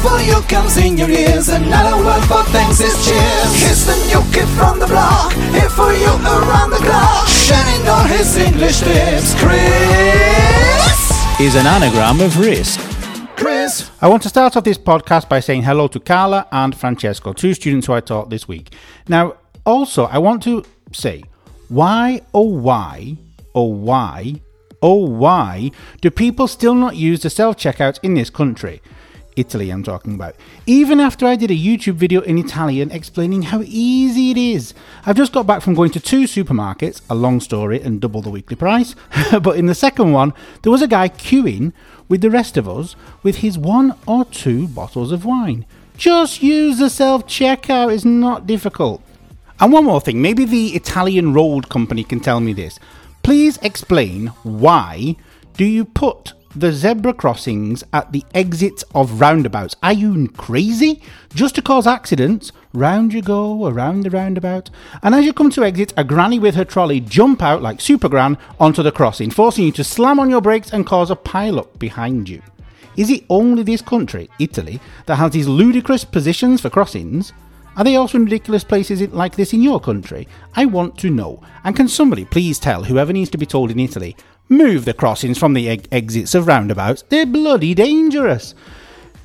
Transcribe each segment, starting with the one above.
Here for you comes in your ears. Another word for thanks is cheers. Here's the new kid from the block. Here for you around the clock. Shining all his English tips. Chris. Is an anagram of risk. Chris. I want to start off this podcast by saying hello to Carla and Francesco, two students who I taught this week. Now, also, I want to say, why, oh, why, oh, why, oh, why do people still not use the self checkouts in this country? Italy, I'm talking about. Even after I did a YouTube video in Italian explaining how easy it is. I've just got back from going to two supermarkets, a long story and double the weekly price. but in the second one, there was a guy queuing with the rest of us with his one or two bottles of wine. Just use the self checkout, it's not difficult. And one more thing, maybe the Italian road company can tell me this. Please explain why do you put the zebra crossings at the exits of roundabouts? Are you crazy? Just to cause accidents, round you go, around the roundabout. And as you come to exit, a granny with her trolley jump out like Super Gran onto the crossing, forcing you to slam on your brakes and cause a pile-up behind you. Is it only this country, Italy, that has these ludicrous positions for crossings? Are they also in ridiculous places like this in your country? I want to know. And can somebody please tell whoever needs to be told in Italy, move the crossings from the e- exits of roundabouts? They're bloody dangerous.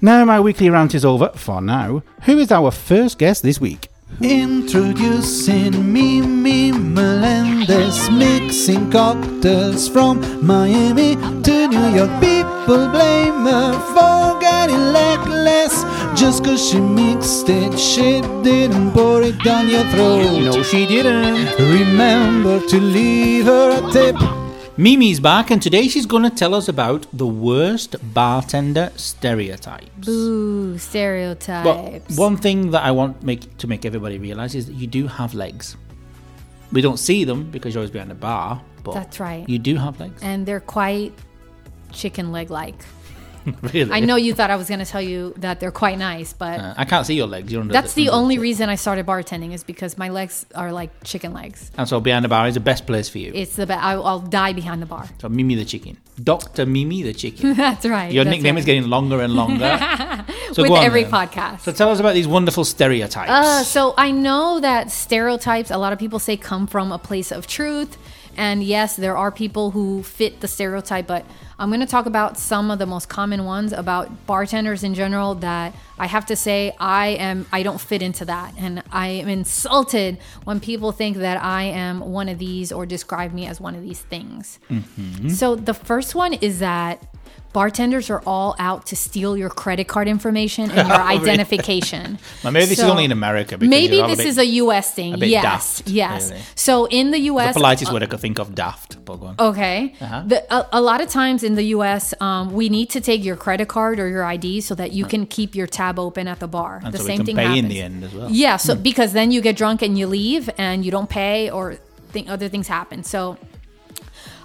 Now my weekly rant is over, for now. Who is our first guest this week? Introducing Mimi Melendez, mixing cocktails from Miami to New York. People blame her for getting legless just cause she mixed it. She didn't pour it down your throat. No, she didn't. Remember to leave her a tip. Mimi's back, and today she's going to tell us about the worst bartender stereotypes. Boo, stereotypes. But one thing that I want make to make everybody realize is that you do have legs. We don't see them because you're always behind a bar, but That's right. You do have legs. and they're quite chicken leg like. really? I know you thought I was going to tell you that they're quite nice, but Uh, I can't see your legs. You're under that's the under only reason I started bartending is because my legs are like chicken legs. And so behind the bar is the best place for you. It's the best. I'll, I'll die behind the bar. so Mimi the chicken, Doctor Mimi the chicken. that's right. Your that's nickname right. is getting longer and longer. so with every then. podcast. So tell us about these wonderful stereotypes. Uh, so I know that stereotypes, a lot of people say come from a place of truth. And yes, there are people who fit the stereotype, but I'm going to talk about some of the most common ones about bartenders in general that I have to say I am I don't fit into that. And I am insulted when people think that I am one of these or describe me as one of these things. So the first one is that bartenders are all out to steal your credit card information and your identification. Well, maybe this is only in America. Because Maybe you're a this bit- is a U.S. thing. a bit yes, daft, yes. really. So in the the U.S., politest word I could think of, daft. But go on. okay, Uh-huh. the, a, a lot of times in the U.S., um, we need to take your credit card or your ID so that you can keep your tab open at the bar. and the so same thing happens. in the end as well. Yeah, so because then you get drunk and you leave and you don't pay or think other things happen. So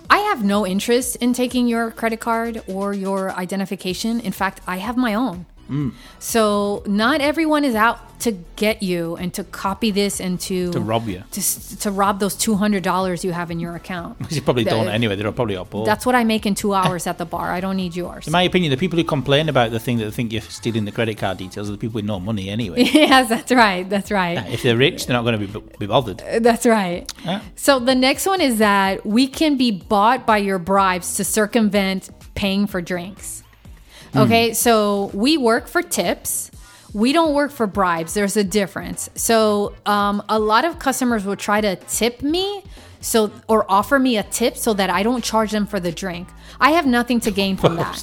I have no interest in taking your credit card or your identification. In fact, I have my own. Mm. So not everyone is out to get you and to copy this and to To rob you. to, to rob those two hundred dollars you have in your account. You probably don't anyway. They're probably up. That's what I make in two hours at the bar. I don't need yours. In my opinion, the people who complain about the thing that they think you're stealing the credit card details are the people with no money anyway. yes, that's right. That's right. if they're rich, they're not going to be, be bothered. That's right. Yeah. So the next one is that we can be bought by your bribes to circumvent paying for drinks. Okay, so we work for tips. We don't work for bribes. There's a difference. So um, a lot of customers will try to tip me, so or offer me a tip so that I don't charge them for the drink. I have nothing to gain from that.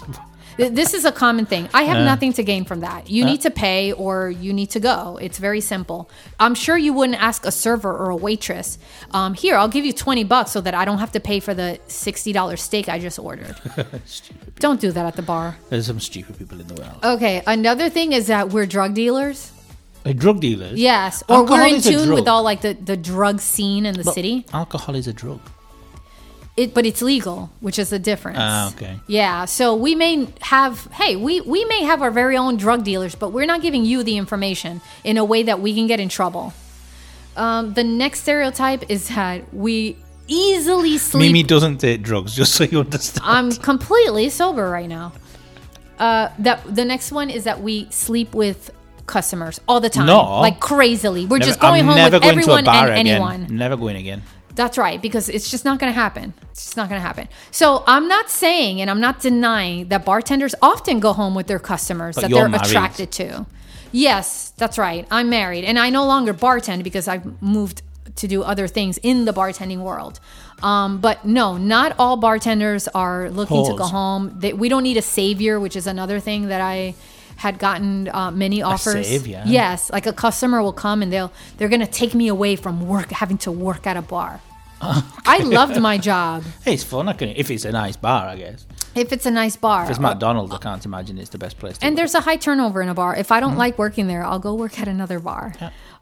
Th- This is a common thing. I have nothing to gain from that. You need to pay or you need to go. It's very simple. I'm sure you wouldn't ask a server or a waitress, um, here, I'll give you 20 bucks so that I don't have to pay for the $60 steak I just ordered. don't do that at the bar. There's some stupid people in the world. Okay, another thing is that we're drug dealers. Uh, drug dealers. Yes, or Alcohol we're in tune with all like the the drug scene in the But city. Alcohol is a drug. It, but it's legal, which is the difference. Ah, okay. Yeah, so we may have, hey, we we may have our very own drug dealers, but we're not giving you the information in a way that we can get in trouble. Um, the next stereotype is that we easily sleep. Mimi doesn't take drugs, just so you understand. I'm completely sober right now. Uh, that the next one is that we sleep with customers all the time, No. like crazily. We're Never- just going I'm home never with going to a everyone and again. anyone. Never going again. That's right, because it's just not going to happen. It's just not going to happen. So I'm not saying and I'm not denying that bartenders often go home with their customers But that they're married. attracted to. Yes, that's right. I'm married and I no longer bartend because I've moved to do other things in the bartending world. Um, but no, not all bartenders are looking to go home. They, we don't need a savior, which is another thing that I had gotten uh, many offers. savior? Yes, like a customer will come and they'll they're gonna take me away from work, having to work at a bar. I loved my job. Hey, it's fun. I can, if it's a nice bar, I guess. If it's a nice bar. If it's McDonald's, I can't imagine it's the best place to and work. there's a high turnover in a bar. If I don't like working there, I'll go work at another bar.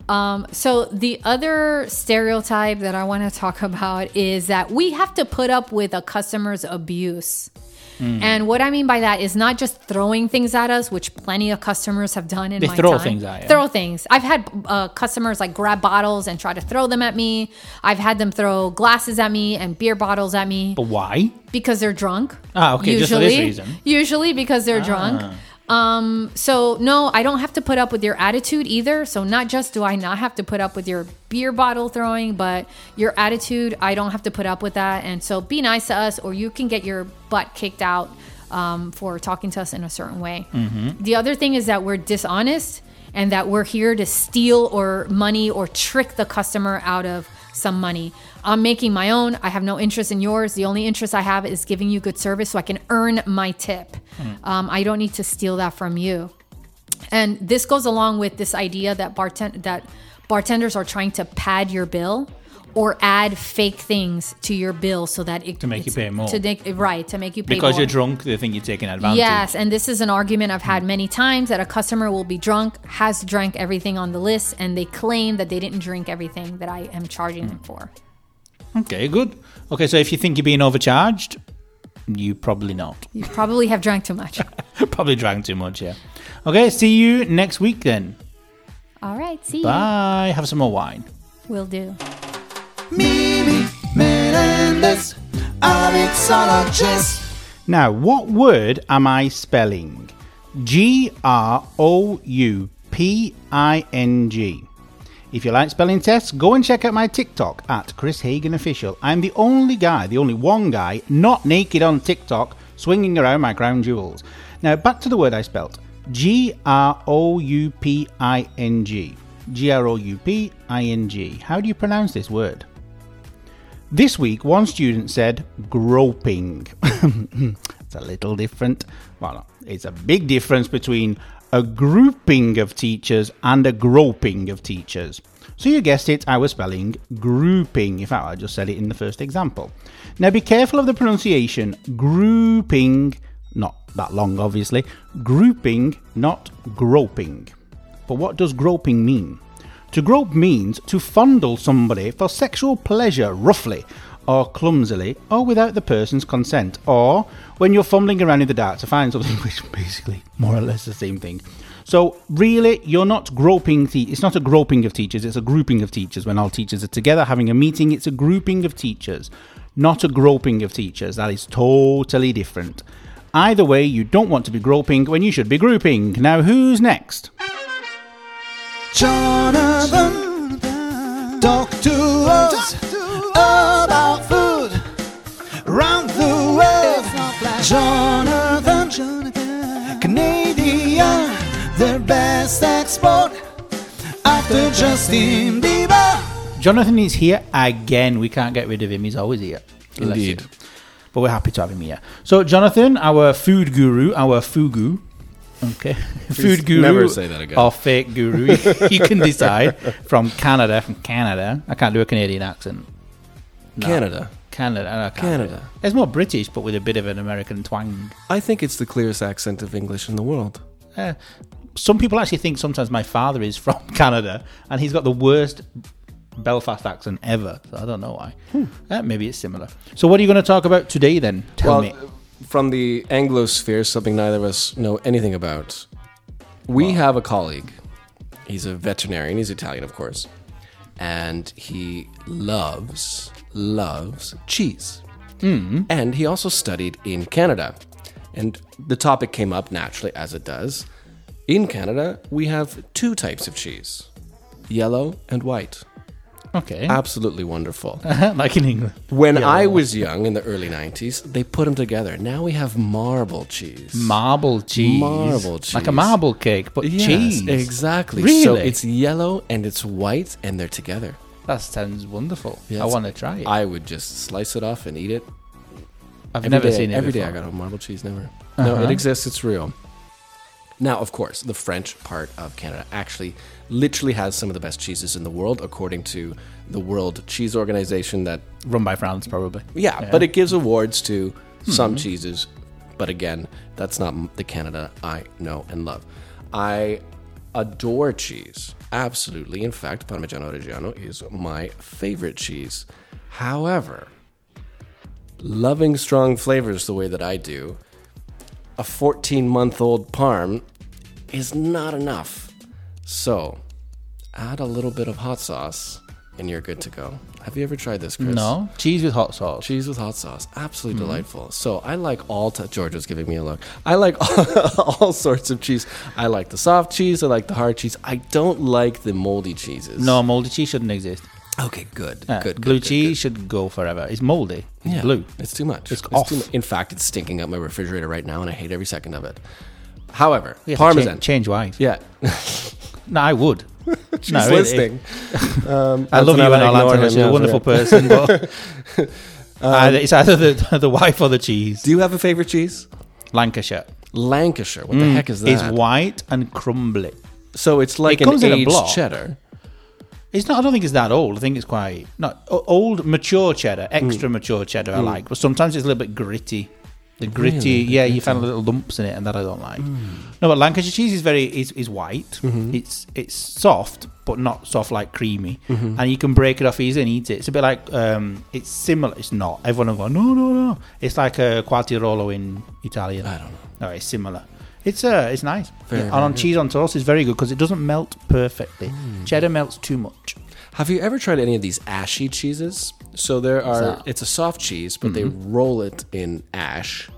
Um, so the other stereotype that I want to talk about is that we have to put up with a customer's abuse. Hmm. And what I mean by that is not just throwing things at us, which plenty of customers have done in They my throw time. things at you. Throw things. I've had uh, customers like grab bottles and try to throw them at me. I've had them throw glasses at me and beer bottles at me But why? because they're drunk. Ah, okay, just for this reason. Ah. Usually because they're drunk. Um, so no, I don't have to put up with your attitude either. So not just do I not have to put up with your beer bottle throwing, but your attitude, I don't have to put up with that. And so be nice to us, or you can get your butt kicked out um, for talking to us in a certain way. Mm-hmm. The other thing is that we're dishonest and that we're here to steal or money or trick the customer out of some money. I'm making my own. I have no interest in yours. The only interest I have is giving you good service so I can earn my tip. Hmm. Um, I don't need to steal that from you. And this goes along with this idea that bartend that bartenders are trying to pad your bill or add fake things to your bill so that it To make you pay more. To make, right, to make you pay more. Because more. you're drunk, they think you're taking advantage. Yes, and this is an argument I've had hmm. many times that a customer will be drunk, has drank everything on the list, and they claim that they didn't drink everything that I am charging hmm. them for. Okay, good. Okay, so if you think you're being overcharged, you probably not. You probably have drank too much. probably drank too much, yeah. Okay, see you next week then. All right, see you. Bye. Have some more wine. Will do. Mimi Melendez, a mixologist. Now, what word am I spelling? G R O U P I N G. If you like spelling tests, go and check out my TikTok at Chris Hagen Official. I'm the only guy, the only one guy, not naked on TikTok, swinging around my crown jewels. Now, back to the word I spelt G R O U P I N G. G R O U P I N G. How do you pronounce this word? This week, one student said groping. it's a little different. Well, it's a big difference between a grouping of teachers and a groping of teachers. So you guessed it, I was spelling grouping. In fact, I just said it in the first example. Now be careful of the pronunciation. Grouping, not that long, obviously. Grouping, not groping. But what does groping mean? To grope means to fondle somebody for sexual pleasure roughly, or clumsily, or without the person's consent, or when you're fumbling around in the dark to find something, which basically more or less the same thing. So really, you're not groping. Te- it's not a groping of teachers. It's a grouping of teachers. When all teachers are together having a meeting, it's a grouping of teachers, not a groping of teachers. That is totally different. Either way, you don't want to be groping when you should be grouping. Now, who's next? Jonathan, us about food around the world. Jonathan, Canadian, their best export after Justin Bieber. Jonathan is here again. We can't get rid of him. He's always here. Indeed. But we're happy to have him here. So, Jonathan, our food guru, our fugu. Okay. food guru. never say that again. Or fake guru. you can decide. From Canada. From Canada. I can't do a Canadian accent. No. Canada. Canada. I can't Canada. It's more British, but with a bit of an American twang. I think it's the clearest accent of English in the world. Eh, some people actually think sometimes my father is from Canada, and he's got the worst Belfast accent ever. So I don't know why. Uh, maybe it's similar. So what are you going to talk about today then? Tell well, me. from the Anglosphere, something neither of us know anything about. We have a colleague. He's a veterinarian. He's Italian, of course, and he loves loves cheese. Hmm. And he also studied in Canada. And the topic came up naturally, as it does. In Canada, we have two types of cheese yellow and white. Okay. Absolutely wonderful. like in England. When Yellow. I was young in the early 90s, they put them together. Now we have marble cheese. Marble cheese. Marble cheese. Like a marble cake, but Yes, cheese. Exactly. Really? So it's yellow and it's white and they're together. That sounds wonderful. Yeah, I want to try it. I would just slice it off and eat it. I've Every never day- seen it Every day. I got a marble cheese, never. No, Uh-huh. it exists, it's real. Now, of course, the French part of Canada actually literally has some of the best cheeses in the world, according to the World Cheese Organization that Run by France, probably. Yeah, but it gives awards to Hmm. some cheeses. But again, that's not the Canada I know and love. I adore cheese. Absolutely. In fact, Parmigiano Reggiano is my favorite cheese. However, loving strong flavors the way that I do, a 14 month old parm is not enough. So, add a little bit of hot sauce and you're good to go. Have you ever tried this, Chris? No, cheese with hot sauce. Cheese with hot sauce, absolutely Mm-hmm. delightful. So I like all. T- George was giving me a look. I like all, all sorts of cheese. I like the soft cheese. I like the hard cheese. I don't like the moldy cheeses. No, moldy cheese shouldn't exist. Okay, good. Uh, good. blue good, good, cheese should go forever. It's moldy. It's Yeah, blue. It's too much. It's too off. mu- In fact, it's stinking up my refrigerator right now, and I hate every second of it. However, We have to parmesan. cha- change wives. yeah, No, I would. she's No, listening. um, I love you, and Antonella. him, She's a wonderful person, but either, it's either the the wife or the cheese. Do you have a favorite cheese? Lancashire Lancashire. What the heck is that? It's white and crumbly. so it's like It an comes in a aged block. cheddar. It's not. I don't think it's that old. I think it's quite not old, mature cheddar, Mm. extra mature cheddar. I like, but sometimes it's a little bit gritty. The gritty, yeah, you find little lumps in it, and that I don't like. Mm. No, but Lancashire cheese is very is, is white. Mm-hmm. It's it's soft, but not soft like creamy, and you can break it off easily and eat it. It's a bit like um, it's similar. It's not. Everyone will go, no, no, no. It's like a quartirolo in Italian. I don't know. No, it's similar. It's uh, it's nice. Very, and very on good. cheese on toast is very good because it doesn't melt perfectly. Mm. Cheddar melts too much. Have you ever tried any of these ashy cheeses? So there are. It's a soft cheese, but they roll it in ash,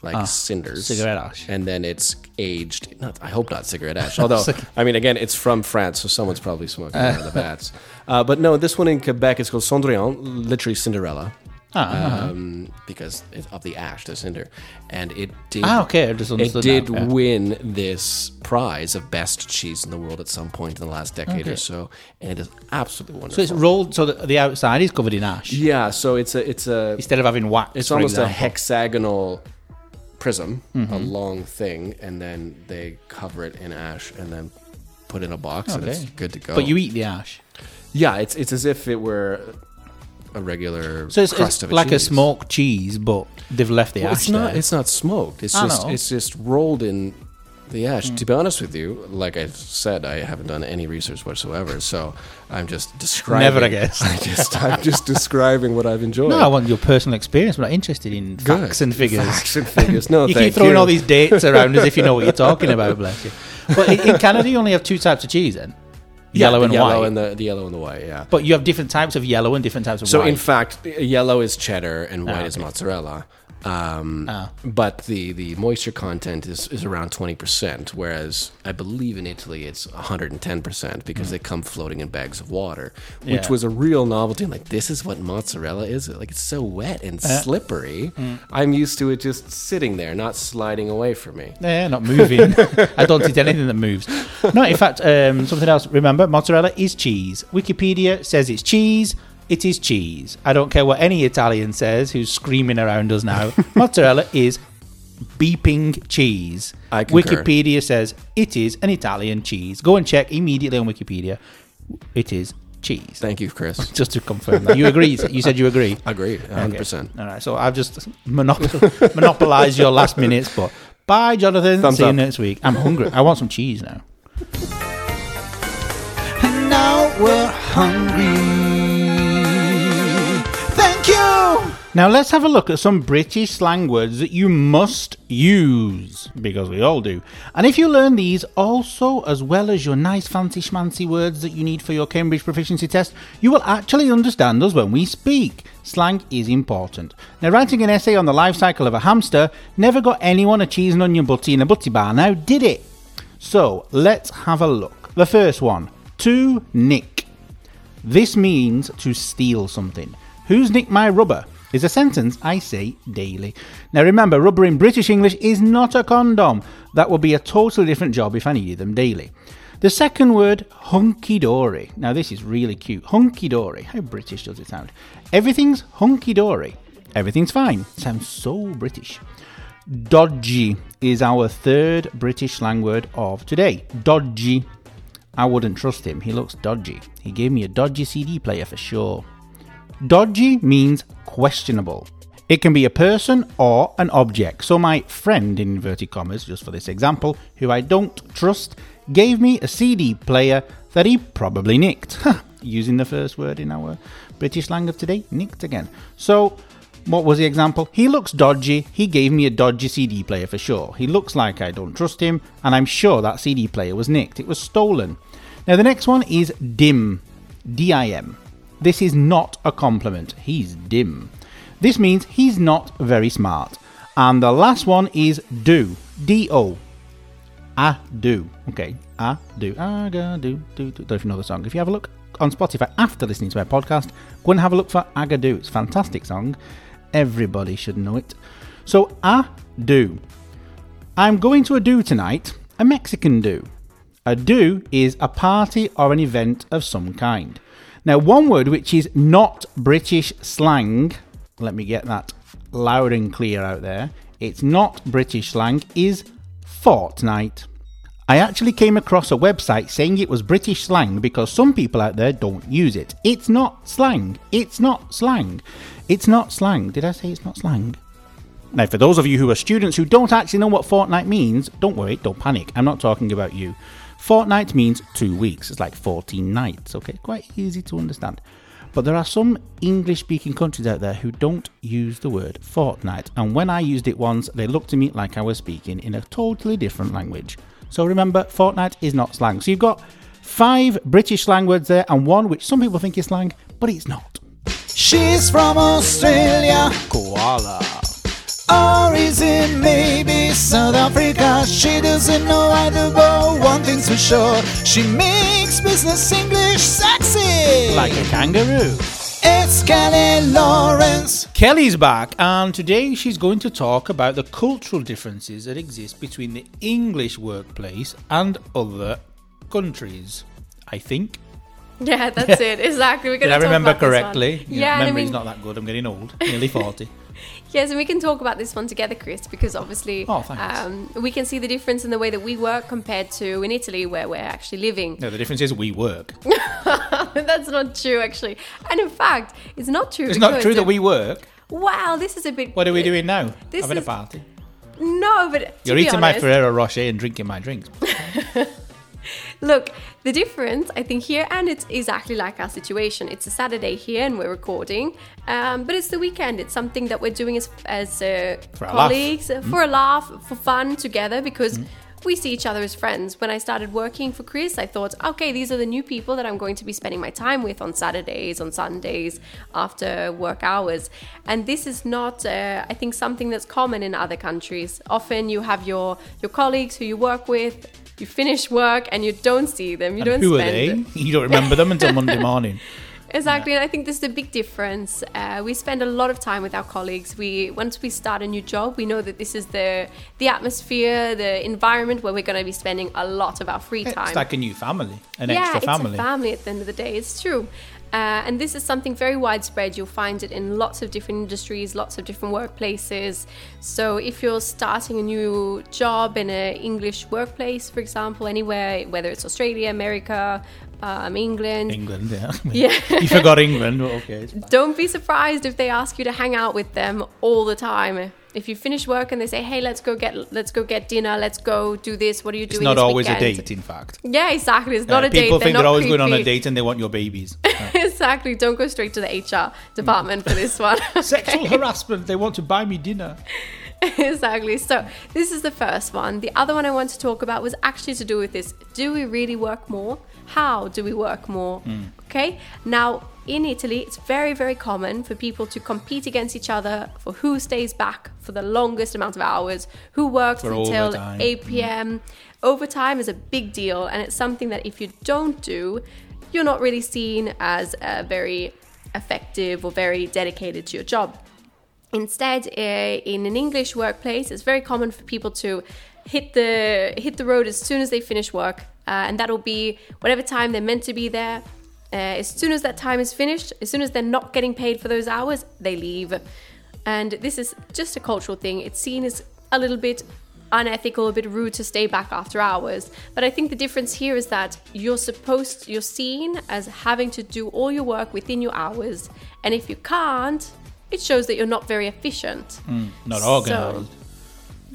like cinders, cigarette ash. and then it's aged. Not, I hope not cigarette ash. Although, I mean, again, it's from France, so someone's probably smoking out of the vats. Uh, but no, this one in Quebec is called Cendrillon, literally Cinderella. Ah, Um, because of the ash, the cinder, and it did. Ah, okay, I just It did now, win this prize of best cheese in the world at some point in the last decade Okay. or so, and it is absolutely wonderful. So it's rolled so the outside is covered in ash Yeah, so it's a it's a instead of having wax. it's almost a hexagonal prism, a Mm-hmm. long thing, and then they cover it in ash and then put it in a box and it's Okay. good to go. But you eat the ash, yeah, it's it's as if it were a regular so it's, crust it's of a like a smoked cheese, but they've left the Well, ash it's not there. it's not smoked. It's I just know. It's just rolled in the ash. Hmm. To be honest with you, like I said, I haven't done any research whatsoever, so I'm just describing. Never a guess. I just I'm just describing what I've enjoyed. no, I want your personal experience. I'm not interested in Good. facts and figures. Facts and figures. No, you keep throwing you. all these dates around as if you know what you're talking about. Bless you. But in, in Canada, you only have two types of cheese, then Yeah, yellow and yellow white. and the, the yellow and the white. Yeah. but you have different types of yellow and different types of white. So white. in fact, yellow is cheddar and white Ah, is okay. mozzarella. Um, Ah. But the, the moisture content is, is around 20%, whereas I believe in Italy it's 110% because they come floating in bags of water, which Mm. Yeah. was a real novelty. I'm like, this is what mozzarella is? Like, it's so wet and Uh, slippery. mm. I'm used to it just sitting there, not sliding away from me. Yeah, not moving. I don't eat anything that moves. No, in fact, um, something else. Remember, mozzarella is cheese. Wikipedia says it's cheese. It is cheese. I don't care what any Italian says who's screaming around us now. mozzarella is beeping cheese. I concur. Wikipedia says it is an Italian cheese. Go and check immediately on Wikipedia. It is cheese. Thank you, Chris. Just to confirm that. You agree? You said you agree. Agree, 100%. Okay. All right, so I've just monop- monopolized your last minutes, but Bye, Jonathan. Thumbs See you next week. I'm hungry. I want some cheese now. And now we're hungry. Now let's have a look at some British slang words that you must use, because we all do. And if you learn these also, as well as your nice fancy schmancy words that you need for your Cambridge proficiency test, you will actually understand us when we speak. Slang is important. Now, writing an essay on the life cycle of a hamster never got anyone a cheese and onion butty in a butty bar, now did it? So let's have a look. The first one, to nick. This means to steal something. Who's nicked my rubber? Is a sentence I say daily. Now remember, rubber in British English is not a condom. That would be a totally different job if I needed them daily. The second word, hunky dory. Now this is really cute. Hunky dory. How British does it sound? Everything's hunky dory. Everything's fine. Sounds so British. Dodgy is our third British slang word of today. Dodgy. I wouldn't trust him. He looks dodgy. He gave me a dodgy CD player for sure. Dodgy means questionable. It can be a person or an object. So, my friend, in inverted commas, just for this example, who I don't trust, gave me a CD player that he probably nicked. Using the first word in our British slang of today, nicked again. So, what was the example? He looks dodgy. He gave me a dodgy CD player for sure. He looks like I don't trust him, and I'm sure that CD player was nicked. It was stolen. Now, the next one is dim. D I M. This is not a compliment. He's dim. This means he's not very smart. And the last one is do. D O. I do. Okay. I do. Go do. Do. do. Don't if you know the song. If you have a look on Spotify after listening to my podcast, go and have a look for Agadoo. It's a fantastic song. Everybody should know it. So, I do. I'm going to a do tonight, a Mexican do. A do is a party or an event of some kind. Now, one word which is not British slang, let me get that loud and clear out there. It's not British slang, is fortnight. I actually came across a website saying it was British slang because some people out there don't use it. It's not slang. It's not slang. It's not slang. Did I say it's not slang? Now, for those of you who are students who don't actually know what fortnight means, don't worry, don't panic. I'm not talking about you. Fortnight means two weeks. It's like 14 nights, okay? Quite easy to understand. But there are some English speaking countries out there who don't use the word fortnight. And when I used it once, they looked at me like I was speaking in a totally different language. So remember, fortnight is not slang. So you've got five British slang words there and one which some people think is slang, but it's not. She's from Australia. Koala. Or is it maybe South Africa? She doesn't know either, but one thing's for sure. She makes business English sexy. Like a kangaroo. It's Kelly Lawrence. Kelly's back, and today she's going to talk about the cultural differences that exist between the English workplace and other countries. I think. Yeah, that's it. Exactly. We're Did going I to remember about correctly? Yeah, and I memory's mean, not that good. I'm getting old, nearly 40. yes, and we can talk about this one together, Chris, because obviously Oh, um, we can see the difference in the way that we work compared to in Italy, where we're actually living. No, the difference is we work. that's not true, actually. And in fact, it's not true. It's not true that we work. Wow, this is a bit. What are we doing now? This Having is- a party. No, but You're eating my Ferrero Rocher and drinking my drinks. Look, the difference I think here, and it's exactly like our situation. It's a Saturday here, and we're recording, um, but it's the weekend. It's something that we're doing as as uh, For colleagues uh, for a laugh, for fun together, because. We see each other as friends. When I started working for Chris, I thought, okay, these are the new people that I'm going to be spending my time with on Saturdays, on Sundays, after work hours. And this is not, uh, I think, something that's common in other countries. Often you have your your colleagues who you work with, you finish work and you don't see them. You And don't who are they? You don't remember them until Monday morning. exactly and i think this is a big difference uh, we spend a lot of time with our colleagues we once we start a new job we know that this is the the atmosphere the environment where we're going to be spending a lot of our free time It's like a new family, an yeah, extra family. It's a family at the end of the day. It's true. Uh, and this is something very widespread. You'll find it in lots of different industries, lots of different workplaces. So if you're starting a new job in an English workplace, for example, anywhere, whether it's Australia, America, um, England, England, yeah. Yeah. you forgot England. Okay. don't be surprised if they ask you to hang out with them all the time. If you finish work and they say, "Hey, let's go get let's go get dinner. Let's go do this. What are you It's doing?" not this always a date, in fact. Yeah, exactly. It's not a date. people They're think they're always going on a date and they want your babies. exactly. Don't go straight to the HR department for this one. Sexual harassment. They want to buy me dinner. exactly. So this is the first one. The other one I want to talk about was actually to do with this. Do we really work more? How do we work more? Hmm. Okay. Now in Italy, it's very, very common for people to compete against each other for who stays back for the longest amount of hours, who works For until 8 p.m. Overtime is a big deal, and it's something that if you don't do, you're not really seen as uh, very effective or very dedicated to your job. Instead, uh, in an English workplace, it's very common for people to hit the hit the road as soon as they finish work, uh, and that'll be whatever time they're meant to be there. Uh, as soon as that time is finished, as soon as they're not getting paid for those hours, they leave. And this is just a cultural thing. It's seen as a little bit unethical, a bit rude to stay back after hours. But I think the difference here is that you're supposed, you're seen as having to do all your work within your hours, and if you can't, it shows that you're not very efficient. Not So- organised.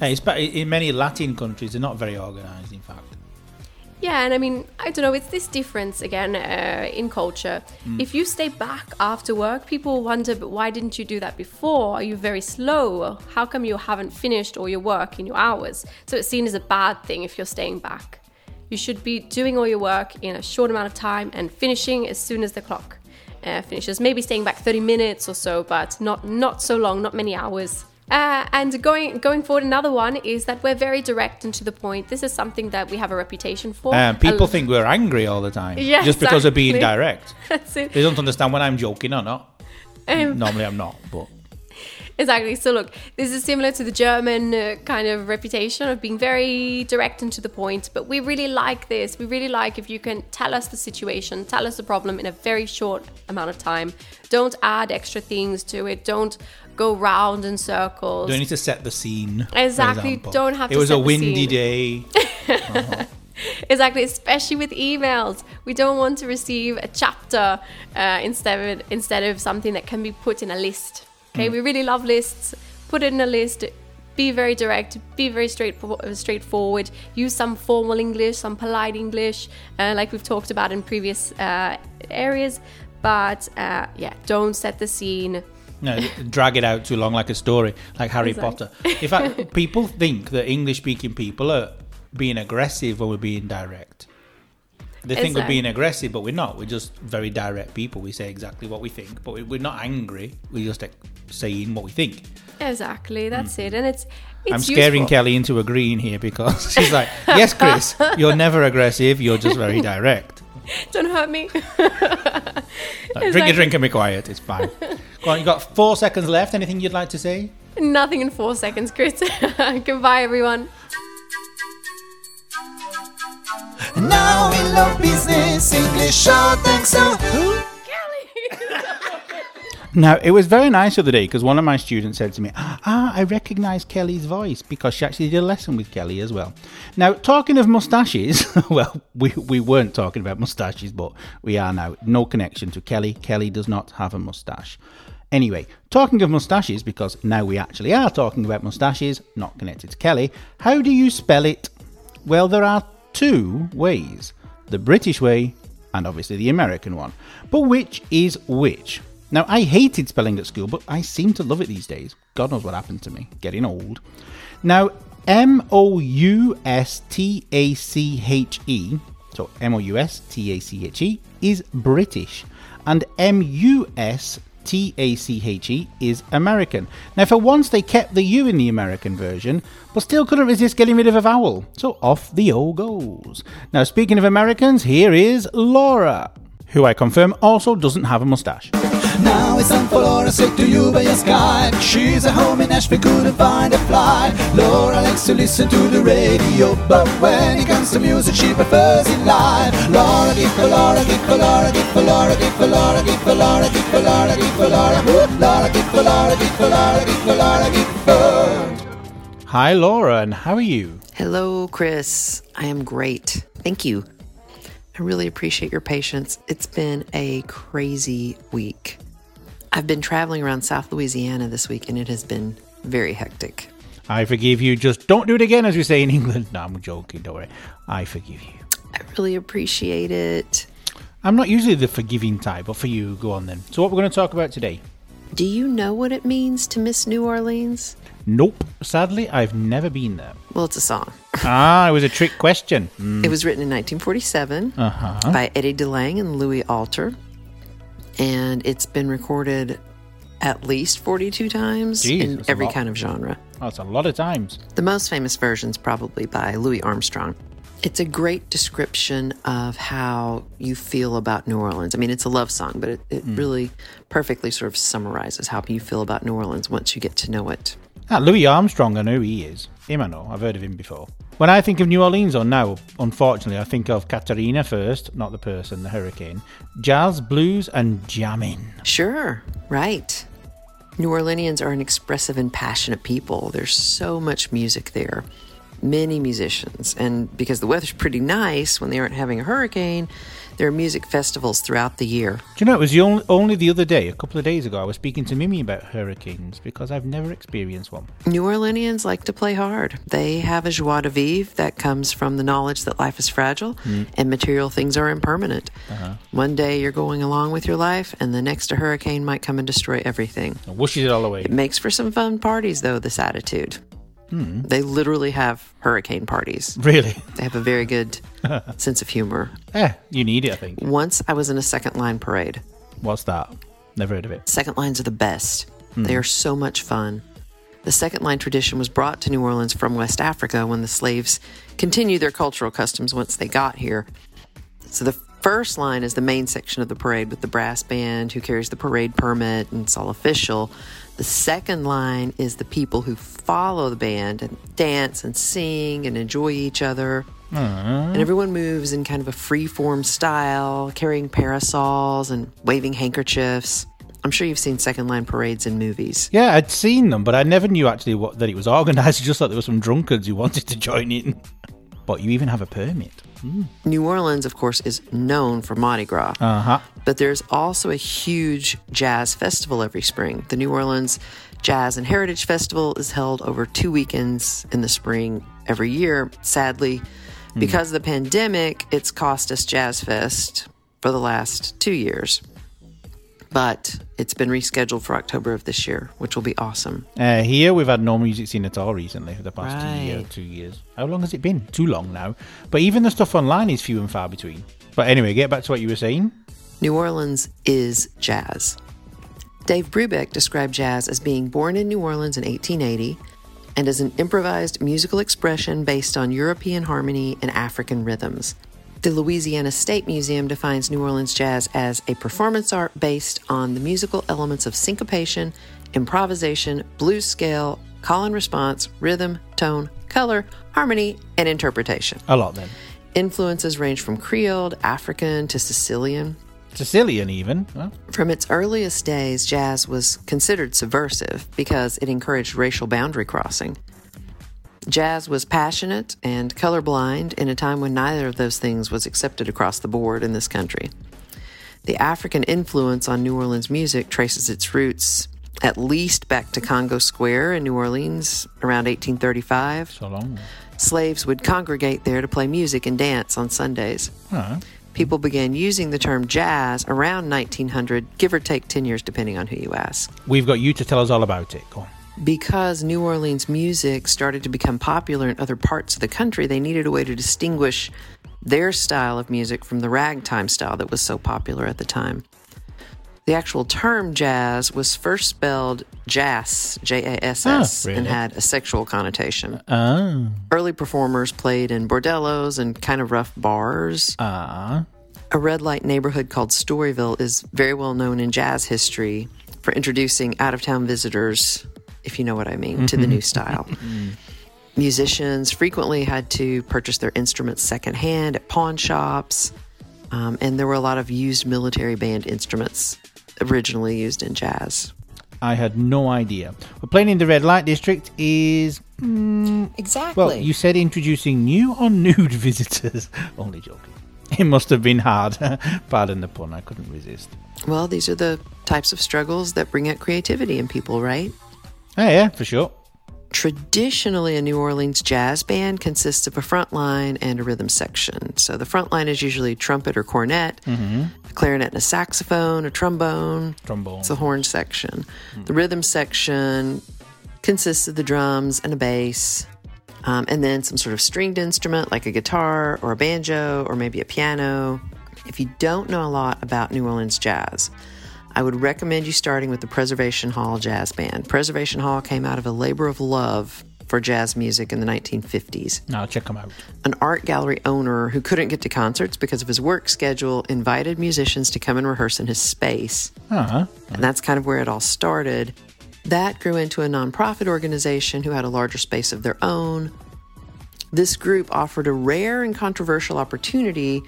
Hey, it's, in many Latin countries, they're not very fact. Yeah, and I mean, I don't know, it's this difference again uh, in culture. If you stay back after work, people wonder, but why didn't you do that before? Are you very slow? How come you haven't finished all your work in your hours? So it's seen as a bad thing if you're staying back. You should be doing all your work in a short amount of time and finishing as soon as the clock uh, finishes. Maybe staying back 30 minutes or so, but not not so long, not many hours. Uh, and going going forward, another one is that we're very direct and to the point. This is something that we have a reputation for. Um, people A- think we're angry all the time. Yeah, just because of being direct. That's it. They don't understand when I'm joking or not. Um, Normally I'm not, but Exactly. So look, this is similar to the German uh, kind of reputation of being very direct and to the point. But we really like this. We really like if you can tell us the situation, tell us the problem in a very short amount of time. Don't add extra things to it. Don't go round in circles. don't need to set the scene. Exactly, don't have to. It was a windy day. Exactly, especially with emails. We don't want to receive a chapter uh, instead of, instead of something that can be put in a list. Okay, we really love lists. Put it in a list. Be very direct. Be very straight straightforward. Use some formal English, some polite English, uh, like we've talked about in previous uh, areas. But uh, yeah, don't set the scene. No, drag it out too long like a story, like Harry Exactly. Potter. In fact, people think that English speaking people are being aggressive when we're being direct. They think we're being aggressive, but we're not. We're just very direct people. We say exactly what we think, but we- we're not angry. We're just saying what we think. Exactly, that's it. Mm-hmm. And it's, it's I'm scaring useful. Kelly into agreeing here because she's like, "Yes, Chris, you're never aggressive. You're just very direct. Don't hurt me. Like, drink your drink and be quiet. It's fine." Go on, you got four seconds left. Anything you'd like to say? Nothing in four seconds, Chris. Goodbye, everyone. And now we love business, English short and so. Now, it was very nice the other day because one of my students said to me, Ah, I recognise Kelly's voice because she actually did a lesson with Kelly as well. Now, talking of moustaches, well, we, we weren't talking about moustaches, but we are now. No connection to Kelly. Kelly does not have a moustache. Anyway, talking of moustaches, because now we actually are talking about moustaches, not connected to Kelly, how do you spell it? Well, there are two ways the British way and obviously the American one. But which is which? Now, I hated spelling at school, but I seem to love it these days. God knows what happened to me, getting old. Now, M O U S T A C H E, so M O U S T A C H E, is British, and M U S T A C H E is American. Now, for once, they kept the U in the American version, but still couldn't resist getting rid of a vowel, so off the O goes. Now, speaking of Americans, here is Laura, who I confirm also doesn't have a mustache. Now it's time for Laura straight to you by Skype. She's at home in Nashville, couldn't find a flight. Laura likes to listen to the radio, but when it comes to music, she prefers it live. Laura, give for Laura, give for Laura, give for Laura, give for Laura, give for Laura, give for Laura, give for Laura. Woo! Laura, give for Laura, give for Laura, give for Laura, give for. Hi, Laura, and how are you? Hello, Chris. I am great. Thank you. I really appreciate your patience. It's been a crazy week. I've been traveling around South Louisiana this week and it has been very hectic. I forgive you. Just don't do it again, as we say in England. No, I'm joking. Don't worry. I forgive you. I really appreciate it. I'm not usually the forgiving type, but for you, go on then. So, what we're going to talk about today? Do you know what it means to miss New Orleans? Nope. Sadly, I've never been there. Well, it's a song. ah, it was a trick question. It was written in 1947 Uh-huh. by Eddie DeLange and Louis Alter, and it's been recorded at least 42 times Jeez, in every kind of genre. Oh, That's a lot of times. The most famous version's probably by Louis Armstrong. It's a great description of how you feel about New Orleans. I mean, it's a love song, but it, it really perfectly sort of summarizes how you feel about New Orleans once you get to know it. Ah, Louis Armstrong, I know who he is. Him I know. I've heard of him before. When I think of New Orleans, or now, unfortunately, I think of Katarina first, not the person, the hurricane. Jazz, blues, and jamming. Sure, right. New Orleanians are an expressive and passionate people. There's so much music there, many musicians. And because the weather's pretty nice when they aren't having a hurricane, there are music festivals throughout the year. Do you know, it was the only, only the other day, a couple of days ago, I was speaking to Mimi about hurricanes because I've never experienced one. New Orleanians like to play hard. They have a joie de vivre that comes from the knowledge that life is fragile mm. and material things are impermanent. Uh-huh. One day you're going along with your life, and the next a hurricane might come and destroy everything. Whooshes it all away. It makes for some fun parties, though, this attitude. They literally have hurricane parties. Really? They have a very good sense of humor. Eh, you need it, I think. Once I was in a second line parade. What's that? Never heard of it. Second lines are the best. They are so much fun. The second line tradition was brought to New Orleans from West Africa when the slaves continued their cultural customs once they got here. So the first line is the main section of the parade with the brass band who carries the parade permit and it's all official. The second line is the people who follow the band and dance and sing and enjoy each other. And uh-huh. everyone moves in kind of a free form style, carrying parasols and waving handkerchiefs. I'm sure you've seen second line parades in movies. Yeah, I'd seen them, but I never knew actually what that it was organised. Just like there were some drunkards who wanted to join in. But you even have a permit. New Orleans, of course, is known for Mardi Gras. Uh huh. But there's also a huge jazz festival every spring. The New Orleans Jazz and Heritage Festival is held over two weekends in the spring every year. Sadly, because of the pandemic, it's cost us Jazz Fest for the last two years. But it's been rescheduled for October of this year, which will be awesome. Uh, here we've had no music scene at all recently for the past two, year, two years. How long has it been? Too long now. But even the stuff online is few and far between. But anyway, get back to what you were saying. New Orleans is jazz. Dave Brubeck described jazz as being born in New Orleans in 1880 and as an improvised musical expression based on European harmony and African rhythms. The Louisiana State Museum defines New Orleans jazz as a performance art based on the musical elements of syncopation, improvisation, blues scale, call and response, rhythm, tone, color, harmony, and interpretation. A lot then. Influences range from Creole, African to Sicilian. Sicilian even. Well, From its earliest days, jazz was considered subversive because it encouraged racial boundary crossing. Jazz was passionate and colorblind in a time when neither of those things was accepted across the board in this country. The African influence on New Orleans music traces its roots at least back to Congo Square in New Orleans around 1835. so long. Slaves would congregate there to play music and dance on Sundays. Huh. People began using the term jazz around 1900, give or take 10 years, depending on who you ask. We've got you to tell us all about it. Go on. Because New Orleans music started to become popular in other parts of the country, they needed a way to distinguish their style of music from the ragtime style that was so popular at the time. The actual term jazz was first spelled jazz, J A S S, and had a sexual connotation. Ah. Early performers played in bordellos and kind of rough bars. Ah. A red light neighborhood called Storyville is very well known in jazz history for introducing out of town visitors, if you know what I mean, to the mm-hmm. new style. Mm-hmm. Musicians frequently had to purchase their instruments secondhand at pawn shops, um, and there were a lot of used military band instruments originally used in jazz. I had no idea. But playing in the red light district is mm, Exactly. well. You said introducing new or nude visitors. Only joking. It must have been hard. Pardon the pun. I couldn't resist. well, these are the types of struggles that bring out creativity in people, right? Yeah, yeah, for sure. Traditionally, a New Orleans jazz band consists of a front line and a rhythm section. So the front line is usually trumpet or cornet, a clarinet and a saxophone, a trombone. Trombone. It's a horn section. The rhythm section consists of the drums and a bass, um, and then some sort of stringed instrument like a guitar or a banjo or maybe a piano. If you don't know a lot about New Orleans jazz, I would recommend you starting with the Preservation Hall Jazz Band. Preservation Hall came out of a labor of love for jazz music in the 1950s. Now check them out. An art gallery owner who couldn't get to concerts because of his work schedule invited musicians to come and rehearse in his space. Uh-huh. And that's kind of where it all started. That grew into a nonprofit organization who had a larger space of their own. This group offered a rare and controversial opportunity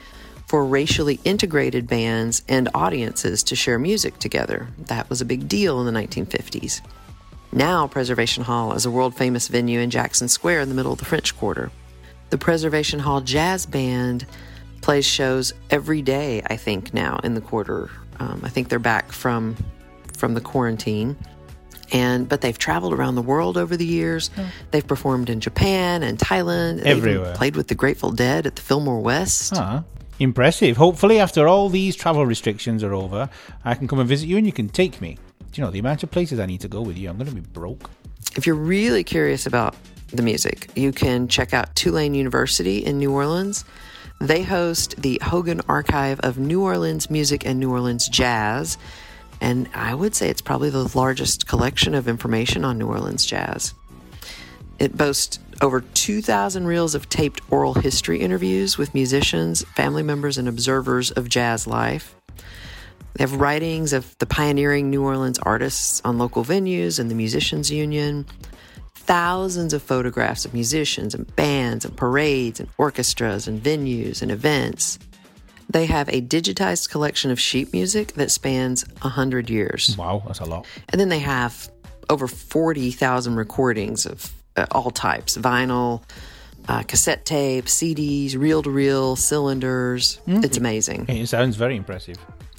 for racially integrated bands and audiences to share music together. That was a big deal in the 1950s. Now, Preservation Hall is a world famous venue in Jackson Square in the middle of the French Quarter. The Preservation Hall Jazz Band plays shows every day, I think, now in the quarter. Um, I think they're back from from the quarantine. And but they've traveled around the world over the years. They've performed in Japan and Thailand. They Everywhere. played with the Grateful Dead at the Fillmore West. Ah, impressive. Hopefully, after all these travel restrictions are over, I can come and visit you and you can take me. Do you know the amount of places I need to go with you? I'm going to be broke. If you're really curious about the music, you can check out Tulane University in New Orleans. They host the Hogan Archive of New Orleans Music and New Orleans Jazz. And I would say it's probably the largest collection of information on New Orleans jazz. It boasts over 2,000 reels of taped oral history interviews with musicians, family members, and observers of jazz life. They have writings of the pioneering New Orleans artists on local venues and the Musicians Union. Thousands of photographs of musicians and bands and parades and orchestras and venues and events. They have a digitized collection of sheet music that spans 100 years. Wow, that's a lot. And then they have over 40,000 recordings of uh, all types vinyl, uh, cassette tape, CDs, reel to reel, cylinders. It's amazing. It sounds very impressive.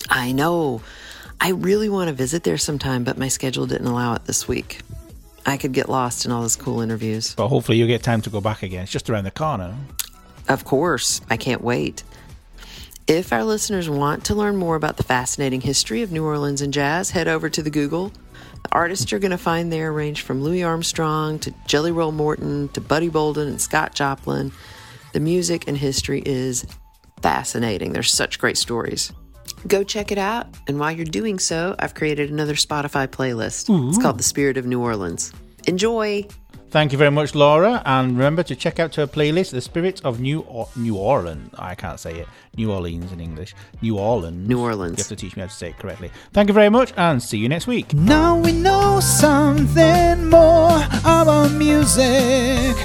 I know. I really want to visit there sometime, but my schedule didn't allow it this week. I could get lost in all those cool interviews. But hopefully, you'll get time to go back again. It's just around the corner. Of course, I can't wait. If our listeners want to learn more about the fascinating history of New Orleans and jazz, head over to the Google. The artists you're going to find there range from Louis Armstrong to Jelly Roll Morton to Buddy Bolden and Scott Joplin. The music and history is fascinating. There's such great stories. Go check it out. And while you're doing so, I've created another Spotify playlist. It's called The Spirit of New Orleans. Enjoy! Thank you very much, Laura. And remember to check out her playlist, The Spirit of New or- New Orleans. I can't say it. New Orleans in English. New Orleans. New Orleans. You have to teach me how to say it correctly. Thank you very much, and see you next week. Now we know something more about music.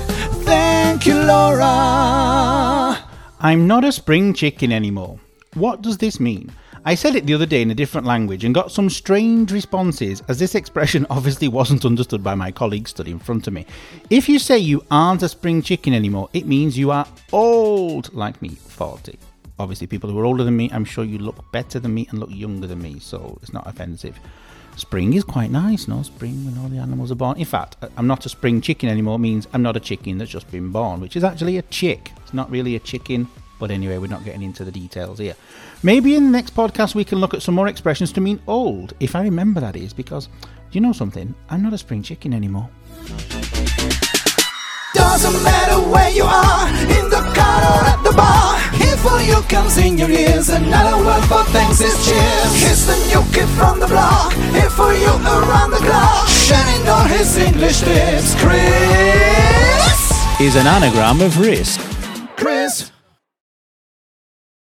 Thank you, Laura. I'm not a spring chicken anymore. What does this mean? I said it the other day in a different language and got some strange responses, as this expression obviously wasn't understood by my colleague stood in front of me. If you say you aren't a spring chicken anymore, it means you are old, like me, 40. Obviously, people who are older than me, I'm sure you look better than me and look younger than me, so it's not offensive. Spring is quite nice, no? Spring when all the animals are born. In fact, uh, I'm not a spring chicken anymore means I'm not a chicken that's just been born, which is actually a chick. It's not really a chicken, but anyway, we're not getting into the details here. Maybe in the next podcast we can look at some more expressions to mean old, if I remember that is, because you know something? I'm not a spring chicken anymore. Doesn't matter where you are, in the car or at the bar. Here for you comes in your ears. Another word for thanks is cheers. Here's the new kid from the block. Here for you around the clock. Shining on his English lips, Chris. Is an anagram of risk.